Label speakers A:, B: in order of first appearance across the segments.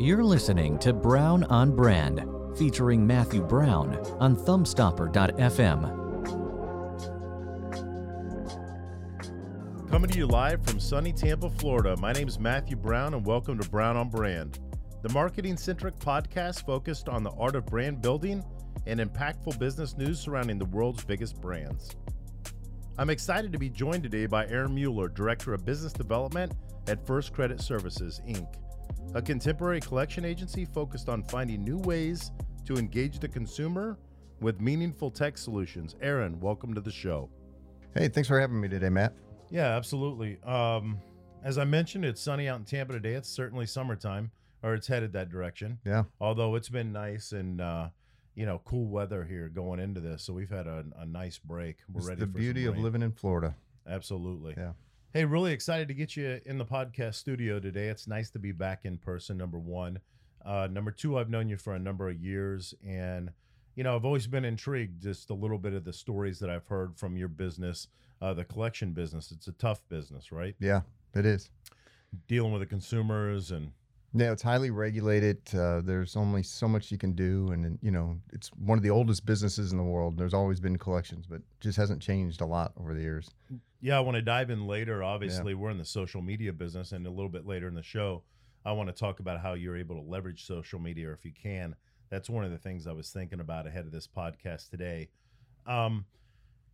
A: You're listening to Brown on Brand, featuring Matthew Brown on thumbstopper.fm.
B: Coming to you live from sunny Tampa, Florida. My name is Matthew Brown, and welcome to Brown on Brand, the marketing centric podcast focused on the art of brand building and impactful business news surrounding the world's biggest brands. I'm excited to be joined today by Aaron Mueller, Director of Business Development at First Credit Services, Inc a contemporary collection agency focused on finding new ways to engage the consumer with meaningful tech solutions. Aaron, welcome to the show.
C: Hey, thanks for having me today, Matt.
B: Yeah, absolutely. Um, as I mentioned, it's sunny out in Tampa today. It's certainly summertime, or it's headed that direction.
C: Yeah.
B: Although it's been nice and uh, you know cool weather here going into this, so we've had a, a nice break.
C: We're it's ready. The beauty of living in Florida.
B: Absolutely.
C: Yeah.
B: Hey, really excited to get you in the podcast studio today. It's nice to be back in person, number one. Uh, number two, I've known you for a number of years. And, you know, I've always been intrigued just a little bit of the stories that I've heard from your business, uh, the collection business. It's a tough business, right?
C: Yeah, it is.
B: Dealing with the consumers and
C: yeah, it's highly regulated. Uh, there's only so much you can do, and you know it's one of the oldest businesses in the world. There's always been collections, but just hasn't changed a lot over the years.
B: Yeah, I want to dive in later. Obviously, yeah. we're in the social media business, and a little bit later in the show, I want to talk about how you're able to leverage social media, or if you can. That's one of the things I was thinking about ahead of this podcast today. Um,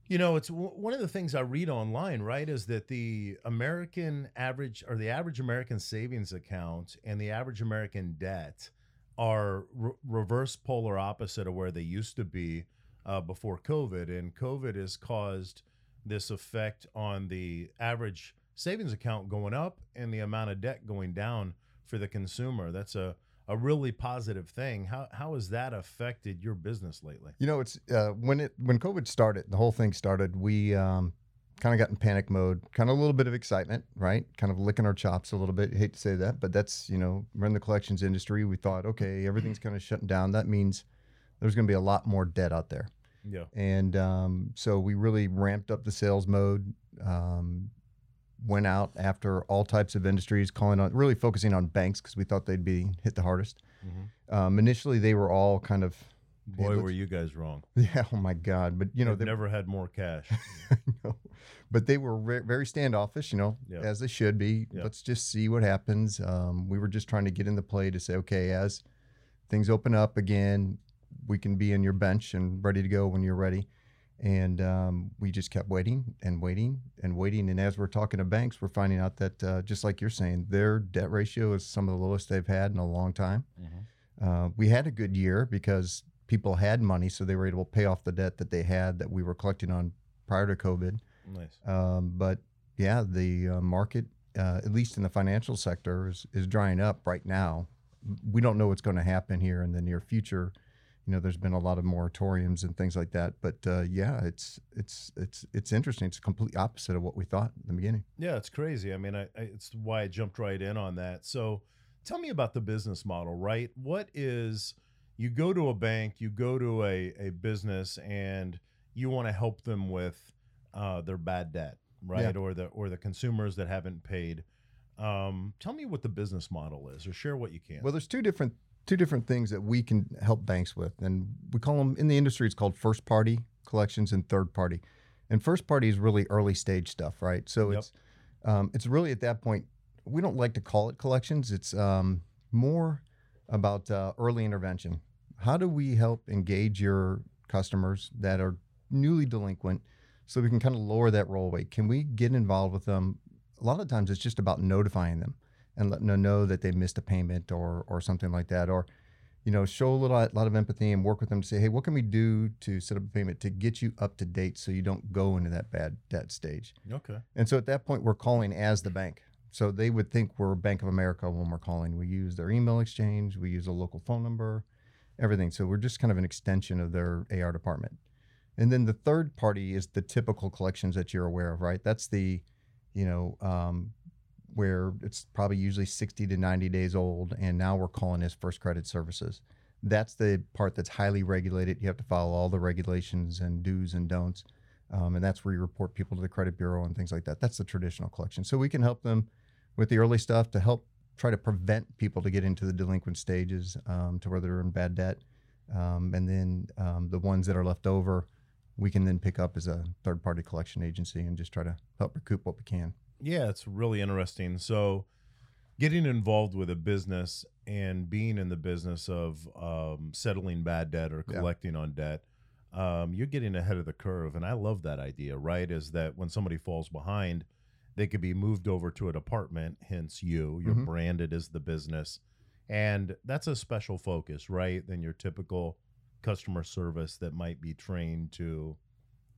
B: you know, it's w- one of the things I read online, right? Is that the American average or the average American savings account and the average American debt are re- reverse polar opposite of where they used to be uh, before COVID. And COVID has caused this effect on the average savings account going up and the amount of debt going down for the consumer. That's a a really positive thing. How how has that affected your business lately?
C: You know, it's uh, when it when COVID started, the whole thing started. We um, kind of got in panic mode, kind of a little bit of excitement, right? Kind of licking our chops a little bit. hate to say that, but that's you know, we're in the collections industry. We thought, okay, everything's kind of shutting down. That means there's going to be a lot more debt out there.
B: Yeah.
C: And um, so we really ramped up the sales mode. Um, went out after all types of industries, calling on really focusing on banks because we thought they'd be hit the hardest. Mm-hmm. Um, initially, they were all kind of.
B: Boy, hey, were you guys wrong?
C: Yeah. Oh my God. But you know,
B: they never had more cash.
C: know, but they were re- very standoffish. You know, yep. as they should be. Yep. Let's just see what happens. Um, we were just trying to get in the play to say, okay, as things open up again, we can be in your bench and ready to go when you're ready. And um, we just kept waiting and waiting and waiting. And as we're talking to banks, we're finding out that, uh, just like you're saying, their debt ratio is some of the lowest they've had in a long time. Mm-hmm. Uh, we had a good year because people had money, so they were able to pay off the debt that they had that we were collecting on prior to COVID.
B: Nice.
C: Um, but yeah, the uh, market, uh, at least in the financial sector, is, is drying up right now. We don't know what's going to happen here in the near future you know, there's been a lot of moratoriums and things like that. But uh, yeah, it's it's it's it's interesting. It's complete opposite of what we thought in the beginning.
B: Yeah, it's crazy. I mean, I, I, it's why I jumped right in on that. So, tell me about the business model. Right? What is you go to a bank, you go to a a business, and you want to help them with uh, their bad debt, right? Yeah. Or the or the consumers that haven't paid. Um, tell me what the business model is, or share what you can.
C: Well, there's two different two different things that we can help banks with, and we call them in the industry. It's called first party collections and third party. And first party is really early stage stuff, right? So yep. it's um, it's really at that point we don't like to call it collections. It's um, more about uh, early intervention. How do we help engage your customers that are newly delinquent, so we can kind of lower that roll rate? Can we get involved with them? A lot of times, it's just about notifying them and letting them know that they missed a payment or or something like that, or you know, show a little a lot of empathy and work with them to say, hey, what can we do to set up a payment to get you up to date so you don't go into that bad debt stage?
B: Okay.
C: And so at that point, we're calling as the bank. So they would think we're Bank of America when we're calling. We use their email exchange, we use a local phone number, everything. So we're just kind of an extension of their AR department. And then the third party is the typical collections that you're aware of, right? That's the, you know, um, where it's probably usually 60 to 90 days old, and now we're calling this first credit services. That's the part that's highly regulated. You have to follow all the regulations and do's and don'ts. Um, and that's where you report people to the credit bureau and things like that. That's the traditional collection. So we can help them with the early stuff to help try to prevent people to get into the delinquent stages um, to where they're in bad debt. Um, and then um, the ones that are left over, we can then pick up as a third party collection agency and just try to help recoup what we can.
B: Yeah, it's really interesting. So, getting involved with a business and being in the business of um, settling bad debt or
C: Yeah.
B: collecting on debt, um, you're getting ahead of the curve. And I love that idea, right? Is that when somebody falls behind, they could be moved over to a department, hence you, you're
C: Mhm.
B: branded as the business. And that's a special focus, right? Than your typical customer service that might be trained to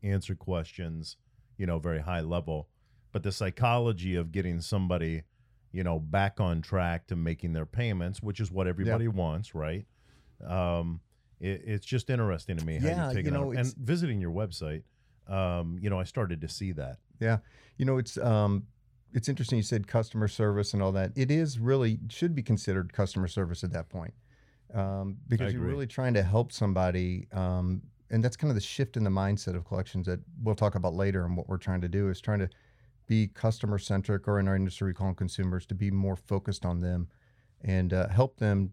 B: answer questions, you know, very high level. But the psychology of getting somebody, you know, back on track to making their payments, which is what everybody wants, right? Um, it, it's just interesting to me how
C: Yeah, you know,
B: and visiting your website. Um, you know, I started to see that.
C: Yeah, you know it's um, it's interesting. You said customer service and all that. It is really should be considered customer service at that point um, because you're really trying to help somebody, um, and that's kind of the shift in the mindset of collections that we'll talk about later. And what we're trying to do is trying to be customer centric, or in our industry we call them consumers, to be more focused on them and uh, help them,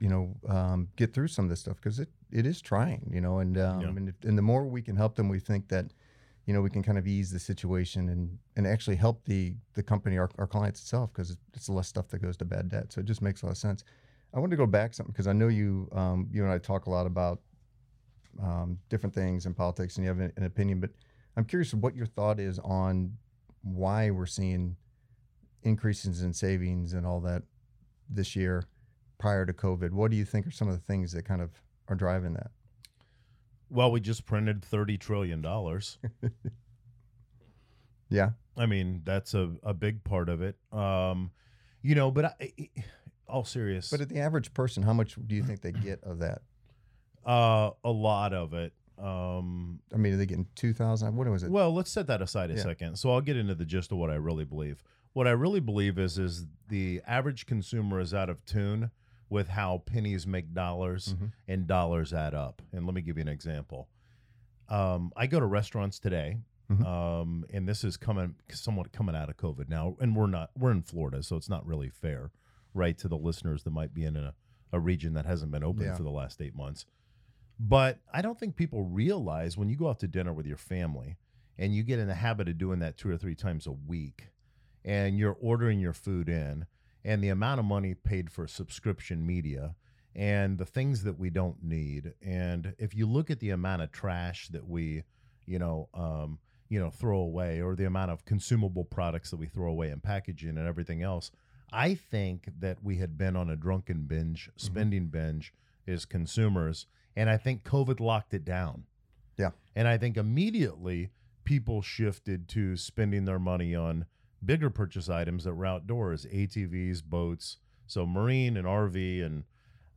C: you know, um, get through some of this stuff because it, it is trying, you know, and um,
B: Yeah.
C: and, if, and the more we can help them, we think that you know, we can kind of ease the situation and and actually help the the company, our, our clients itself, because it's less stuff that goes to bad debt. So it just makes a lot of sense. I wanted to go back something because I know you um, you and I talk a lot about um, different things in politics, and you have an, an opinion. But I'm curious what your thought is on why we're seeing increases in savings and all that this year prior to COVID. What do you think are some of the things that kind of are driving that?
B: Well, we just printed thirty trillion dollars.
C: Yeah.
B: I mean, that's a, a big part of it. Um, you know, but I- all serious,
C: But at the average person, how much do you think they get of that?
B: uh, a lot of it. Um,
C: I mean, are they getting two thousand? What was it?
B: Well, let's set that aside a
C: Yeah.
B: second. So I'll get into the gist of what I really believe. What I really believe is is the average consumer is out of tune with how pennies make dollars
C: Mhm.
B: and dollars add up. And let me give you an example. Um, I go to restaurants today,
C: Mhm.
B: um, and this is coming somewhat coming out of COVID now, and we're not we're in Florida, so it's not really fair, right, to the listeners that might be in a, a region that hasn't been open
C: Yeah.
B: for the last eight months. But I don't think people realize when you go out to dinner with your family and you get in the habit of doing that two or three times a week and you're ordering your food in and the amount of money paid for subscription media and the things that we don't need. And if you look at the amount of trash that we you know um, you know throw away or the amount of consumable products that we throw away in packaging and everything else i think that we had been on a drunken binge spending binge as consumers and i think covid locked it down
C: Yeah.
B: and i think immediately people shifted to spending their money on bigger purchase items that were outdoors atvs boats so marine and rv and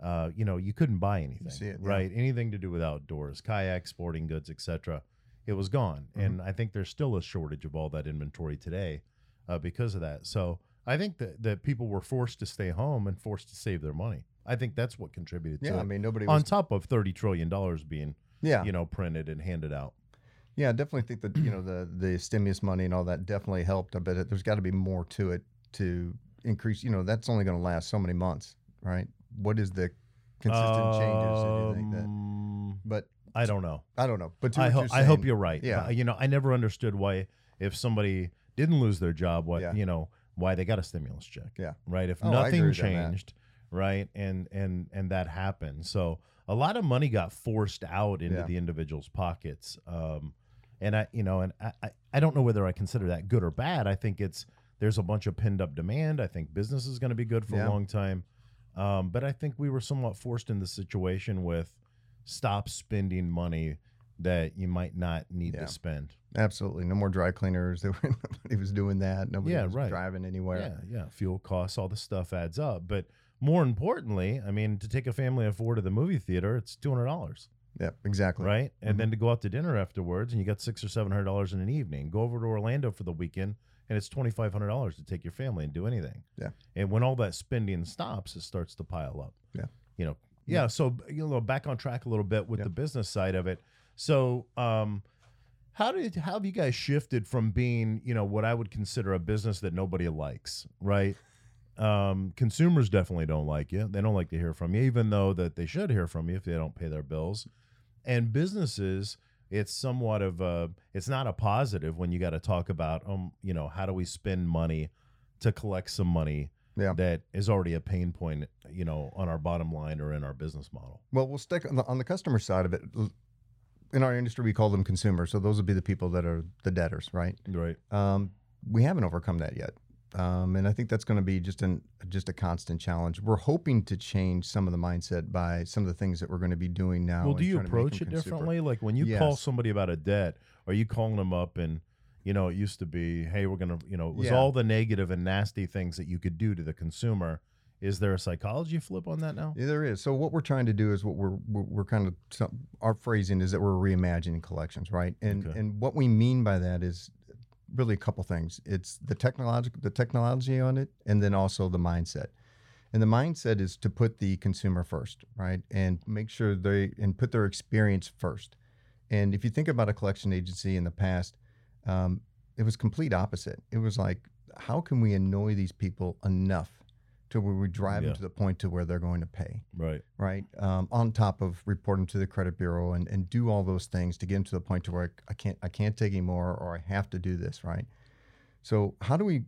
B: uh, you know you couldn't buy anything
C: it, yeah.
B: right anything to do with outdoors kayaks sporting goods etc it was gone
C: Mhm.
B: and i think there's still a shortage of all that inventory today uh, because of that so i think that, that people were forced to stay home and forced to save their money i think that's what contributed to
C: yeah,
B: it
C: I mean, nobody
B: on
C: was.
B: top of 30 trillion dollars being
C: yeah,
B: you know printed and handed out
C: yeah, I definitely think that you know the the stimulus money and all that definitely helped. I bet it, there's got to be more to it to increase. You know, that's only going to last so many months, right? What is the consistent changes? that you think that?
B: Um,
C: But
B: i don't know
C: I don't know. But to
B: I, ho-
C: you're
B: I hope you're right.
C: Yeah.
B: Uh, you know, I never understood why if somebody didn't lose their job, what
C: Yeah.
B: you know, why they got a stimulus check.
C: Yeah.
B: Right. If
C: Oh,
B: nothing changed, right, and and and that happened, so a lot of money got forced out into
C: Yeah.
B: the individual's pockets. Um, and I, you know, and I, I, I don't know whether I consider that good or bad. I think it's there's a bunch of pinned up demand. I think business is going to be good for
C: Yeah.
B: a long time. Um, but I think we were somewhat forced in the situation with stop spending money that you might not need
C: Yeah.
B: to spend.
C: Absolutely, no more dry cleaners. There were, nobody was doing that. Nobody
B: Yeah,
C: was
B: right.
C: driving anywhere.
B: Yeah, yeah. Fuel costs, all the stuff adds up. But more importantly, I mean, to take a family of four to the movie theater, it's two hundred dollars,
C: Yeah, exactly.
B: right? And
C: Mhm.
B: then to go out to dinner afterwards, and you got six or seven hundred dollars in an evening. Go over to Orlando for the weekend, and it's twenty five hundred dollars to take your family and do anything.
C: Yeah.
B: And when all that spending stops, it starts to pile up.
C: Yeah.
B: You know. Yeah. So you know, back on track a little bit with
C: Yeah.
B: the business side of it. So, um, how did how have you guys shifted from being you know what I would consider a business that nobody likes, right? Um, consumers definitely don't like you. They don't like to hear from you, even though that they should hear from you if they don't pay their bills. And businesses, it's somewhat of a, it's not a positive when you got to talk about, um, you know, how do we spend money to collect some money
C: Yeah.
B: that is already a pain point, you know, on our bottom line or in our business model.
C: Well, we'll stick on the, on the customer side of it. In our industry, we call them consumers. So those would be the people that are the debtors, right?
B: Right.
C: Um, we haven't overcome that yet, um, and I think that's going to be just an just a constant challenge. We're hoping to change some of the mindset by some of the things that we're going to be doing now.
B: Well, do you
C: trying to make
B: approach it differently? Like when you call somebody about a debt, are you calling them up and, you know, it used to be, hey, we're going to, you know, it was
C: Yeah.
B: all the negative and nasty things that you could do to the consumer. Is there a psychology flip on that now?
C: Yeah, there is. So what we're trying to do is what we're we're, we're kind of some, our phrasing is that we're reimagining collections, right? And
B: Okay.
C: and what we mean by that is really a couple things. It's the technological the technology on it, and then also the mindset. And the mindset is to put the consumer first, right? And make sure they and put their experience first. And if you think about a collection agency in the past, um, it was complete opposite. It was like, how can we annoy these people enough to where we drive
B: Yeah.
C: them to the point to where they're going to pay?
B: Right.
C: right? Um, on top of reporting to the credit bureau and, and do all those things to get them to the point to where I can't I can't take anymore or I have to do this, right? So how do we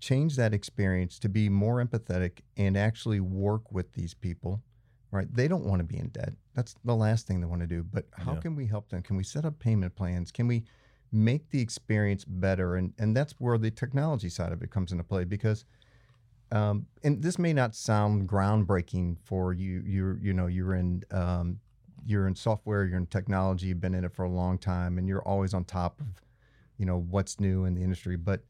C: change that experience to be more empathetic and actually work with these people, right? They don't want to be in debt. That's the last thing they want to do. But how
B: Yeah.
C: can we help them? Can we set up payment plans? Can we make the experience better? And and that's where the technology side of it comes into play because um, and this may not sound groundbreaking for you. You're, you know, you're in, um, you're in software, you're in technology, you've been in it for a long time, and you're always on top of, you know, what's new in the industry. But,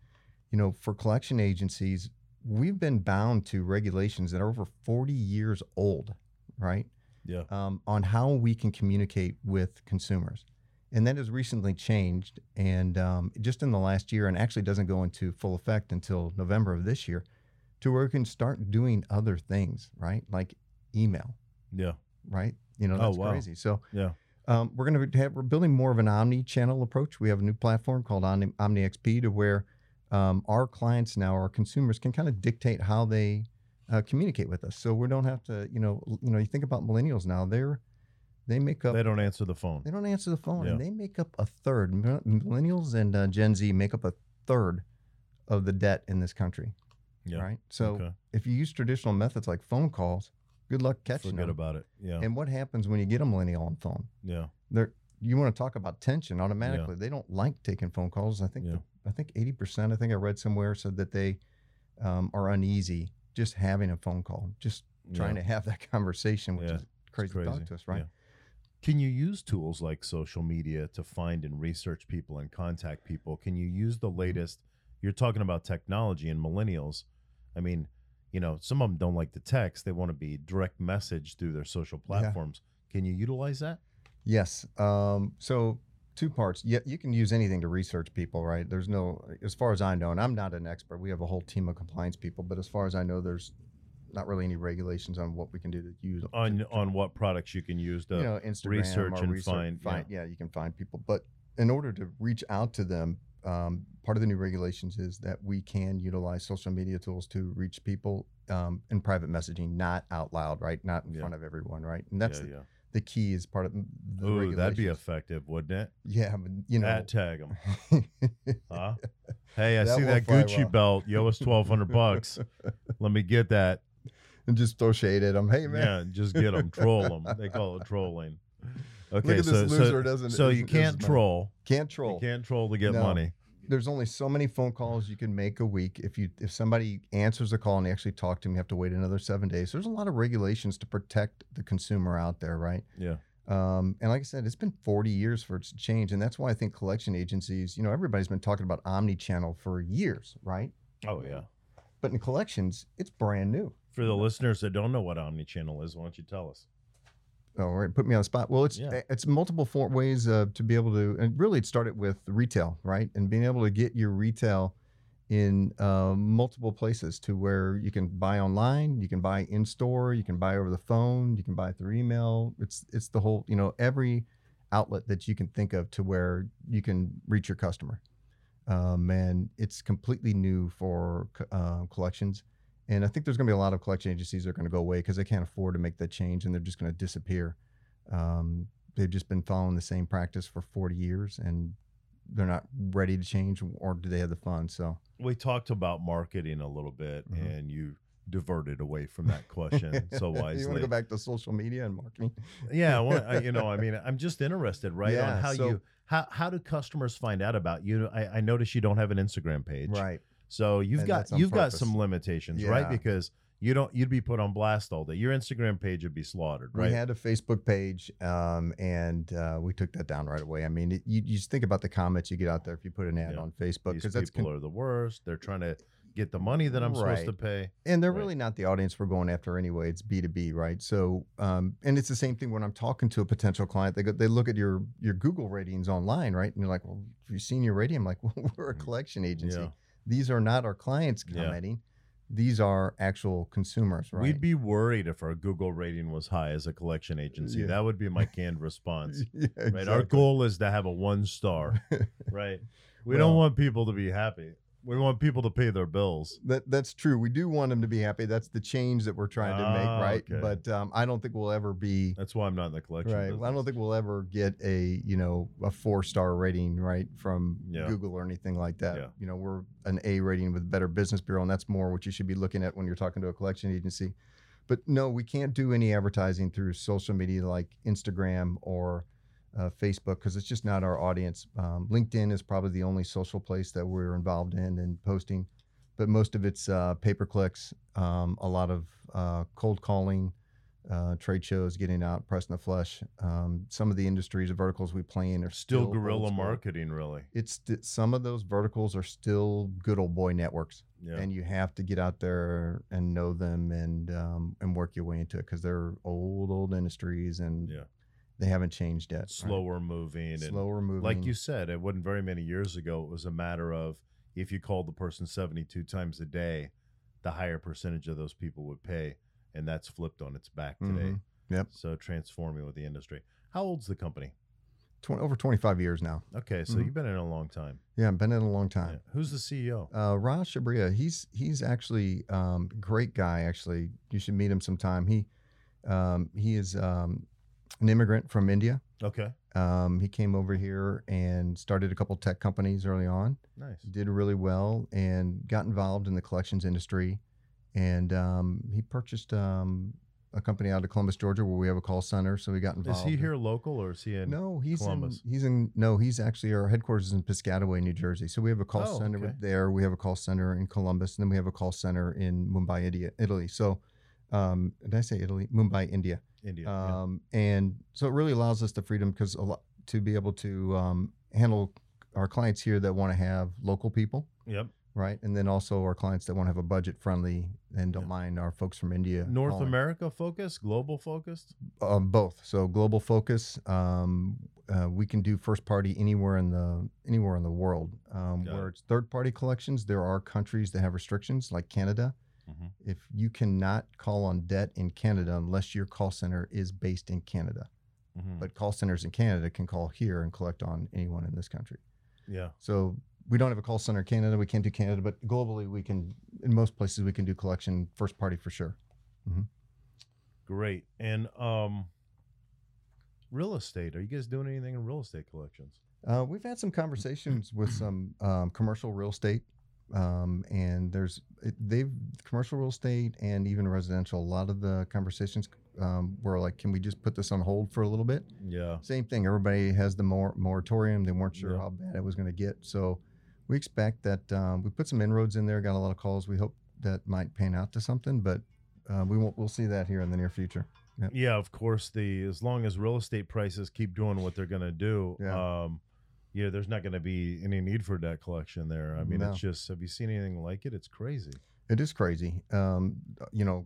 C: you know, for collection agencies, we've been bound to regulations that are over 40 years old, right?
B: Yeah.
C: um, on how we can communicate with consumers. And that has recently changed. And um, just in the last year, and actually doesn't go into full effect until November of this year, to where we can start doing other things, right? Like email,
B: Yeah.
C: right? You know,
B: Oh,
C: that's
B: wow.
C: crazy. So
B: Yeah.
C: um, we're going to have, we're building more of an omni-channel approach. We have a new platform called Omni, Omni XP to where um, our clients now, our consumers can kind of dictate how they uh, communicate with us. So we don't have to, you know, you know, you think about millennials now, they're, they make up,
B: They don't answer the phone.
C: they don't answer the phone
B: Yeah.
C: and they make up a third. Millennials and uh, Gen Z make up a third of the debt in this country.
B: Yeah.
C: Right. So
B: Okay.
C: if you use traditional methods like phone calls, good luck catching
B: Forget
C: them.
B: about it. Yeah.
C: And what happens when you get a millennial on phone?
B: yeah.
C: they're you want to talk about tension automatically. They don't like taking phone calls. I think
B: Yeah.
C: the, I think eighty percent. I think I read somewhere said that they um, are uneasy just having a phone call, just trying
B: Yeah.
C: to have that conversation, which
B: Yeah.
C: is crazy, to talk to us, right?
B: Yeah. Can you use tools like social media to find and research people and contact people? Can you use
C: Mm-hmm.
B: the latest? You're talking about technology and millennials. I mean, you know, some of them don't like the text. They want to be direct message through their social
C: Yeah.
B: platforms. Can you utilize that?
C: Yes. Um, so two parts. Yeah, you can use anything to research people, right? There's no, as far as I know, and I'm not an expert. We have a whole team of compliance people, but as far as I know, there's not really any regulations on what we can do to use
B: On
C: to-
B: on what products you can use to
C: you know, Instagram
B: research and find- yeah.
C: yeah. you can find people. But in order to reach out to them, um, part of the new regulations is that we can utilize social media tools to reach people um, in private messaging, not out loud, right? Not in
B: Yeah.
C: front of everyone, right? And that's
B: yeah,
C: the,
B: yeah.
C: the key is part of the
B: Ooh, that'd be effective, wouldn't it?
C: yeah, but, you know,
B: At tag them, huh? Hey, I
C: That
B: see that Gucci
C: well.
B: belt. You owe us twelve hundred bucks. Let me get that.
C: and just throw shade at them. Hey, man.
B: Yeah, just get them, troll them. They call it trolling. Okay,
C: at this
B: so
C: loser
B: so,
C: doesn't-
B: so you can't troll.
C: Can't troll.
B: You can't troll to get
C: No.
B: money.
C: there's only so many phone calls you can make a week. If you if somebody answers the call and they actually talk to them, you have to wait another seven days. There's a lot of regulations to protect the consumer out there, right?
B: Yeah,
C: Um, and like I said, it's been 40 years for it to change, and that's why I think collection agencies, you know, everybody's been talking about omni-channel for years, right?
B: Oh yeah.
C: But in collections, it's brand new.
B: For the listeners that don't know what omni-channel is, why don't you tell us?
C: Oh, right, put me on the spot. Well, it's
B: Yeah.
C: it's multiple ways uh, to be able to, and really it started with retail, right? And being able to get your retail in uh, multiple places to where you can buy online, you can buy in store, you can buy over the phone, you can buy through email. It's it's the whole, you know, every outlet that you can think of to where you can reach your customer. Um, and it's completely new for uh, collections. And I think there's going to be a lot of collection agencies that are going to go away because they can't afford to make that change and they're just going to disappear. Um, they've just been following the same practice for 40 years and they're not ready to change or do they have the funds? So
B: we talked about marketing a little bit mm-hmm. and you diverted away from that question so wisely.
C: you want to go back to social media and marketing?
B: yeah, well, you know, I mean, I'm just interested, right, yeah, on how so, you how how do customers find out about you? I, I notice you don't have an Instagram page,
C: right?
B: So you've and got you've purpose. got some limitations, yeah. right? Because you don't you'd be put on blast all day. Your Instagram page would be slaughtered, right?
C: We had a Facebook page, um, and uh, we took that down right away. I mean, it, you, you just think about the comments you get out there if you put an ad yeah. on Facebook
B: because that's people con- are the worst. They're trying to get the money that I'm right. supposed to pay.
C: And they're right. really not the audience we're going after anyway. It's B2B, right? So, um, and it's the same thing when I'm talking to a potential client. They go, they look at your your Google ratings online, right? And you're like, well, have you seen your rating? I'm like, well, we're a mm. collection agency. Yeah. These are not our clients commenting. Yeah. These are actual consumers, right?
B: We'd be worried if our Google rating was high as a collection agency. Yeah. That would be my canned response. exactly. Right. Our goal is to have a one star. right. We well, don't want people to be happy. We want people to pay their bills.
C: That that's true. We do want them to be happy. That's the change that we're trying to make, ah, right? Okay. But um, I don't think we'll ever be.
B: That's why I'm not in the collection.
C: Right.
B: Well,
C: I don't think we'll ever get a you know a four star rating right from yeah. Google or anything like that. Yeah. You know, we're an A rating with Better Business Bureau, and that's more what you should be looking at when you're talking to a collection agency. But no, we can't do any advertising through social media like Instagram or uh, Facebook because it's just not our audience. Um, LinkedIn is probably the only social place that we're involved in and posting, but most of it's uh, pay per clicks, um, a lot of uh, cold calling, uh, trade shows, getting out, pressing the flesh. Um, some of the industries or verticals we play in are still,
B: still guerrilla marketing. Really,
C: it's some of those verticals are still good old boy networks, yeah. and you have to get out there and know them and um, and work your way into it because they're old old industries and. Yeah they haven't changed yet.
B: Slower right? moving.
C: Slower moving.
B: Like you said, it wasn't very many years ago. It was a matter of if you called the person 72 times a day, the higher percentage of those people would pay. And that's flipped on its back today.
C: Mm-hmm. Yep.
B: So transforming with the industry. How old's the company?
C: 20, over 25 years now.
B: Okay, so mm-hmm. you've been in a long time.
C: Yeah, I've been in a long time.
B: Yeah. Who's the CEO?
C: Uh, Raj Shabria. He's he's actually um, great guy. Actually, you should meet him sometime. He um, he is um, an immigrant from India.
B: Okay.
C: Um, he came over here and started a couple tech companies early on.
B: Nice.
C: Did really well and got involved in the collections industry. And um, he purchased um, a company out of Columbus, Georgia, where we have a call center. So he got involved.
B: Is he here local or is he in?
C: No, he's
B: Columbus?
C: in. He's in. No, he's actually our headquarters is in Piscataway, New Jersey. So we have a call oh, center okay. there. We have a call center in Columbus, and then we have a call center in Mumbai, India, Italy. So um, did I say Italy? Mumbai, India.
B: India.
C: Um, yeah. And so it really allows us the freedom because a lot to be able to um, handle our clients here that want to have local people.
B: Yep.
C: Right. And then also our clients that want to have a budget friendly and don't yep. mind our folks from India.
B: North calling. America focused, global focused?
C: Uh, both. So global focus. Um, uh, we can do first party anywhere in the anywhere in the world. Um, where it. it's third party collections, there are countries that have restrictions like Canada. Mm-hmm. If you cannot call on debt in Canada unless your call center is based in Canada, mm-hmm. but call centers in Canada can call here and collect on anyone in this country.
B: Yeah.
C: So we don't have a call center in Canada. We can't do Canada, but globally we can. In most places we can do collection first party for sure. Mm-hmm.
B: Great. And um, real estate. Are you guys doing anything in real estate collections?
C: Uh, we've had some conversations with some um, commercial real estate um, and there's they've commercial real estate and even residential. A lot of the conversations um, were like, "Can we just put this on hold for a little bit?"
B: Yeah.
C: Same thing. Everybody has the mor- moratorium. They weren't sure yeah. how bad it was going to get, so we expect that um, we put some inroads in there. Got a lot of calls. We hope that might pan out to something, but uh, we won't. We'll see that here in the near future.
B: Yep. Yeah, of course. The as long as real estate prices keep doing what they're going to do. Yeah. Um, yeah, there's not going to be any need for debt collection there. I mean, no. it's just, have you seen anything like it? It's crazy.
C: It is crazy. Um, you know,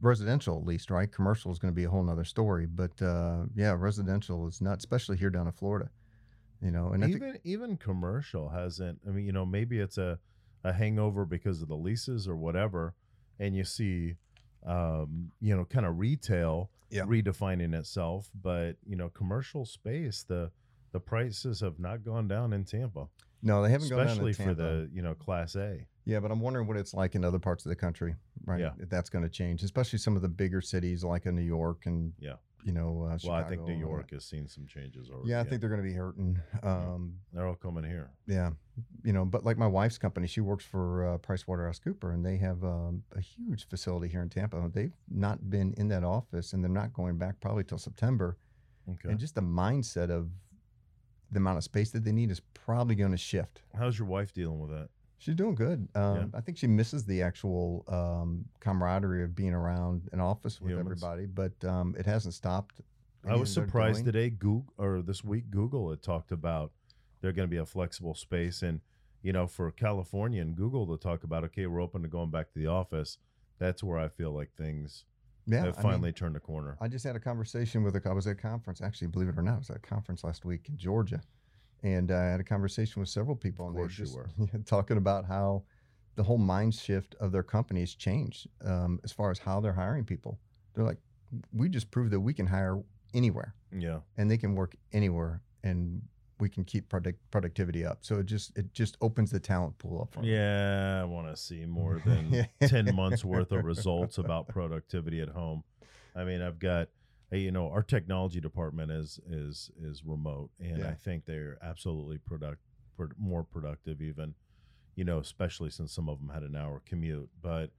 C: residential at least, right? Commercial is going to be a whole nother story. But uh, yeah, residential is not, especially here down in Florida. You know, and
B: even even commercial hasn't. I mean, you know, maybe it's a a hangover because of the leases or whatever, and you see, um, you know, kind of retail yeah. redefining itself. But you know, commercial space, the the prices have not gone down in Tampa.
C: No, they haven't
B: especially
C: for
B: the you know Class A.
C: Yeah, but I'm wondering what it's like in other parts of the country, right?
B: Yeah.
C: If that's going to change, especially some of the bigger cities like a New York and
B: Yeah.
C: you know, uh,
B: Well, I think New York has seen some changes already.
C: Yeah, I think they're going to be hurting. Um,
B: they're all coming here.
C: yeah, you know, but like my wife's company, she works for uh, PricewaterhouseCooper, and they have um, a huge facility here in Tampa. They've not been in that office, and they're not going back probably till September.
B: Okay.
C: And just the mindset of the amount of space that they need is probably going to shift.
B: How's your wife dealing with that?
C: She's doing good. Um, I think she misses the actual um, camaraderie of being around an office with
B: Humans.
C: everybody, but um, it hasn't stopped.
B: I was surprised today. Google or this week, Google had talked about they're going to be a flexible space, and you know, for California and Google to talk about, okay, we're open to going back to the office. That's where I feel like things
C: Yeah,
B: have
C: I mean,
B: finally turned a corner.
C: I just had a conversation with a. I was at a conference, actually, believe it or not, I was at a conference last week in Georgia, and I had a conversation with several people,
B: Of
C: and they
B: course you
C: just
B: were.
C: talking about how the whole mind shift of their companies changed um, as far as how they're hiring people. They're like, we just proved that we can hire anywhere,
B: yeah,
C: and they can work anywhere, and we can keep product productivity up. So it just it just opens the talent pool up for
B: yeah. I want to see more than ten months worth of results about productivity at home. I mean, I've got, uh, you know, our technology department is is is remote, and
C: Yeah.
B: I think they're absolutely product pro- more productive even, you know, especially since some of them had an hour commute. But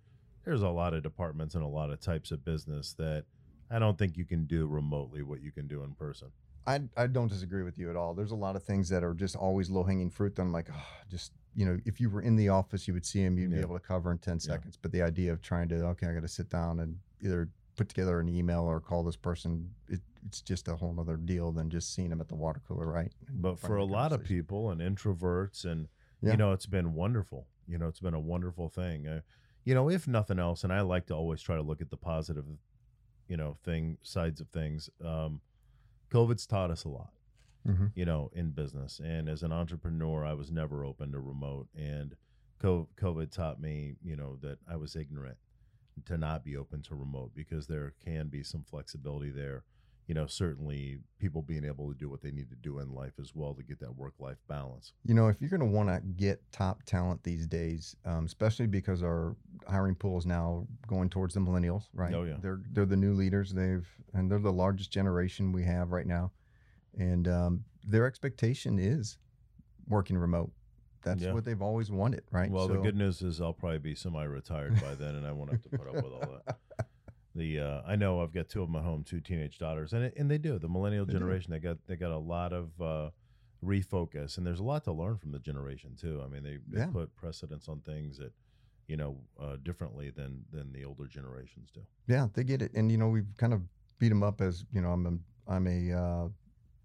B: there's a lot of departments and a lot of types of business that I don't think you can do remotely what you can do in person.
C: I, I don't disagree with you at all. There's a lot of things that are just always low hanging fruit that I'm like, oh, just, you know, if you were in the office, you would see them, you'd be able to cover in 10
B: Yeah.
C: seconds. But the idea of trying to, okay, I got to sit down and either put together an email or call this person, it, it's just a whole other deal than just seeing them at the water cooler, right?
B: But for a lot of people and introverts and
C: Yeah.
B: you know it's been wonderful you know it's been a wonderful thing uh, you know if nothing else and i like to always try to look at the positive you know thing sides of things um covid's taught us a lot
C: Mhm.
B: you know in business and as an entrepreneur i was never open to remote and covid taught me you know that i was ignorant to not be open to remote because there can be some flexibility there you know certainly people being able to do what they need to do in life as well to get that work life balance
C: You know, if you're going to want to get top talent these days, um, especially because our hiring pool is now going towards the millennials, right?
B: Oh, yeah.
C: They're they're the new leaders. They've and they're the largest generation we have right now, and um, their expectation is working remote. That's
B: Yeah.
C: what they've always wanted, right?
B: Well, the good news is I'll probably be semi-retired by then, and I won't have to put up with all that. The uh, I know I've got two of them at home, two teenage daughters, and it, and they do the millennial
C: They do.
B: generation. They got they got a lot of uh, refocus, and there's a lot to learn from the generation too. I mean, they, they
C: Yeah.
B: put precedence on things that you know uh, differently than than the older generations do.
C: Yeah, they get it, and you know we've kind of beat them up as you know I'm a, I'm a uh,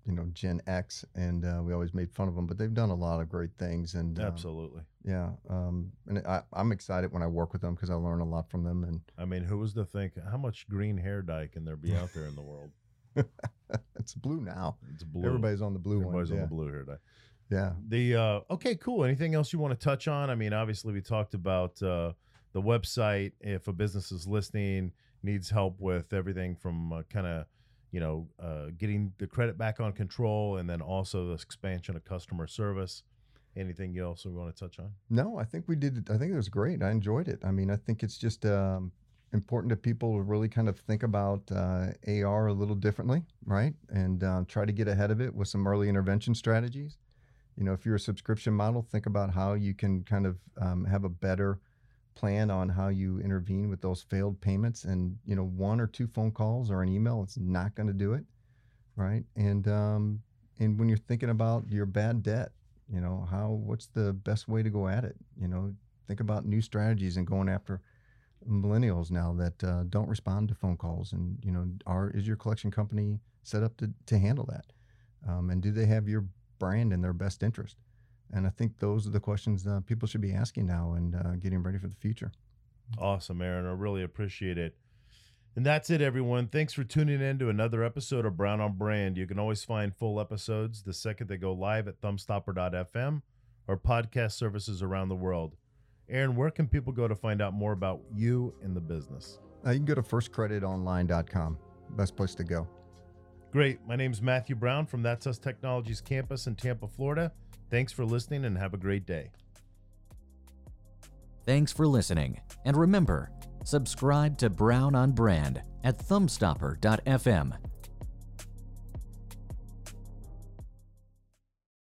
C: you know Gen X, and uh, we always made fun of them, but they've done a lot of great things, and um,
B: Absolutely.
C: Yeah, um, and I, I'm excited when I work with them because I learn a lot from them, and
B: I mean, who was to think how much green hair dye can there be out there in the world?
C: it's blue now.
B: It's blue.
C: Everybody's on the blue
B: Everybody's
C: ones.
B: on
C: Yeah,
B: the blue hair dye.
C: yeah.
B: The uh, okay, cool. Anything else you want to touch on? I mean, obviously we talked about uh, the website. If a business is listening, needs help with everything from uh, kind of you know uh, getting the credit back on control, and then also the expansion of customer service. Anything you also want to touch on?
C: No, I think we did. I think it was great. I enjoyed it. I mean, I think it's just um, important to people to really kind of think about uh, AR a little differently, right? And uh, try to get ahead of it with some early intervention strategies. You know, if you're a subscription model, think about how you can kind of um, have a better plan on how you intervene with those failed payments. And you know, one or two phone calls or an email, it's not going to do it, right? And um, and when you're thinking about your bad debt, you know how what's the best way to go at it you know think about new strategies and going after millennials now that uh, don't respond to phone calls and you know are is your collection company set up to, to handle that um, and do they have your brand in their best interest and i think those are the questions uh, people should be asking now and uh, getting ready for the future
B: Awesome, Aaron. I really appreciate it. And that's it, everyone. Thanks for tuning in to another episode of Brown on Brand. You can always find full episodes the second they go live at thumbstopper.fm or podcast services around the world. Aaron, where can people go to find out more about you and the business?
C: uh, you can go to firstcreditonline.com best place to go
B: Great. My name is Matthew Brown from That's Us Technologies campus in Tampa, Florida. Thanks for listening and have a great day.
A: Thanks for listening. And remember, subscribe to Brown on Brand at thumbstopper.fm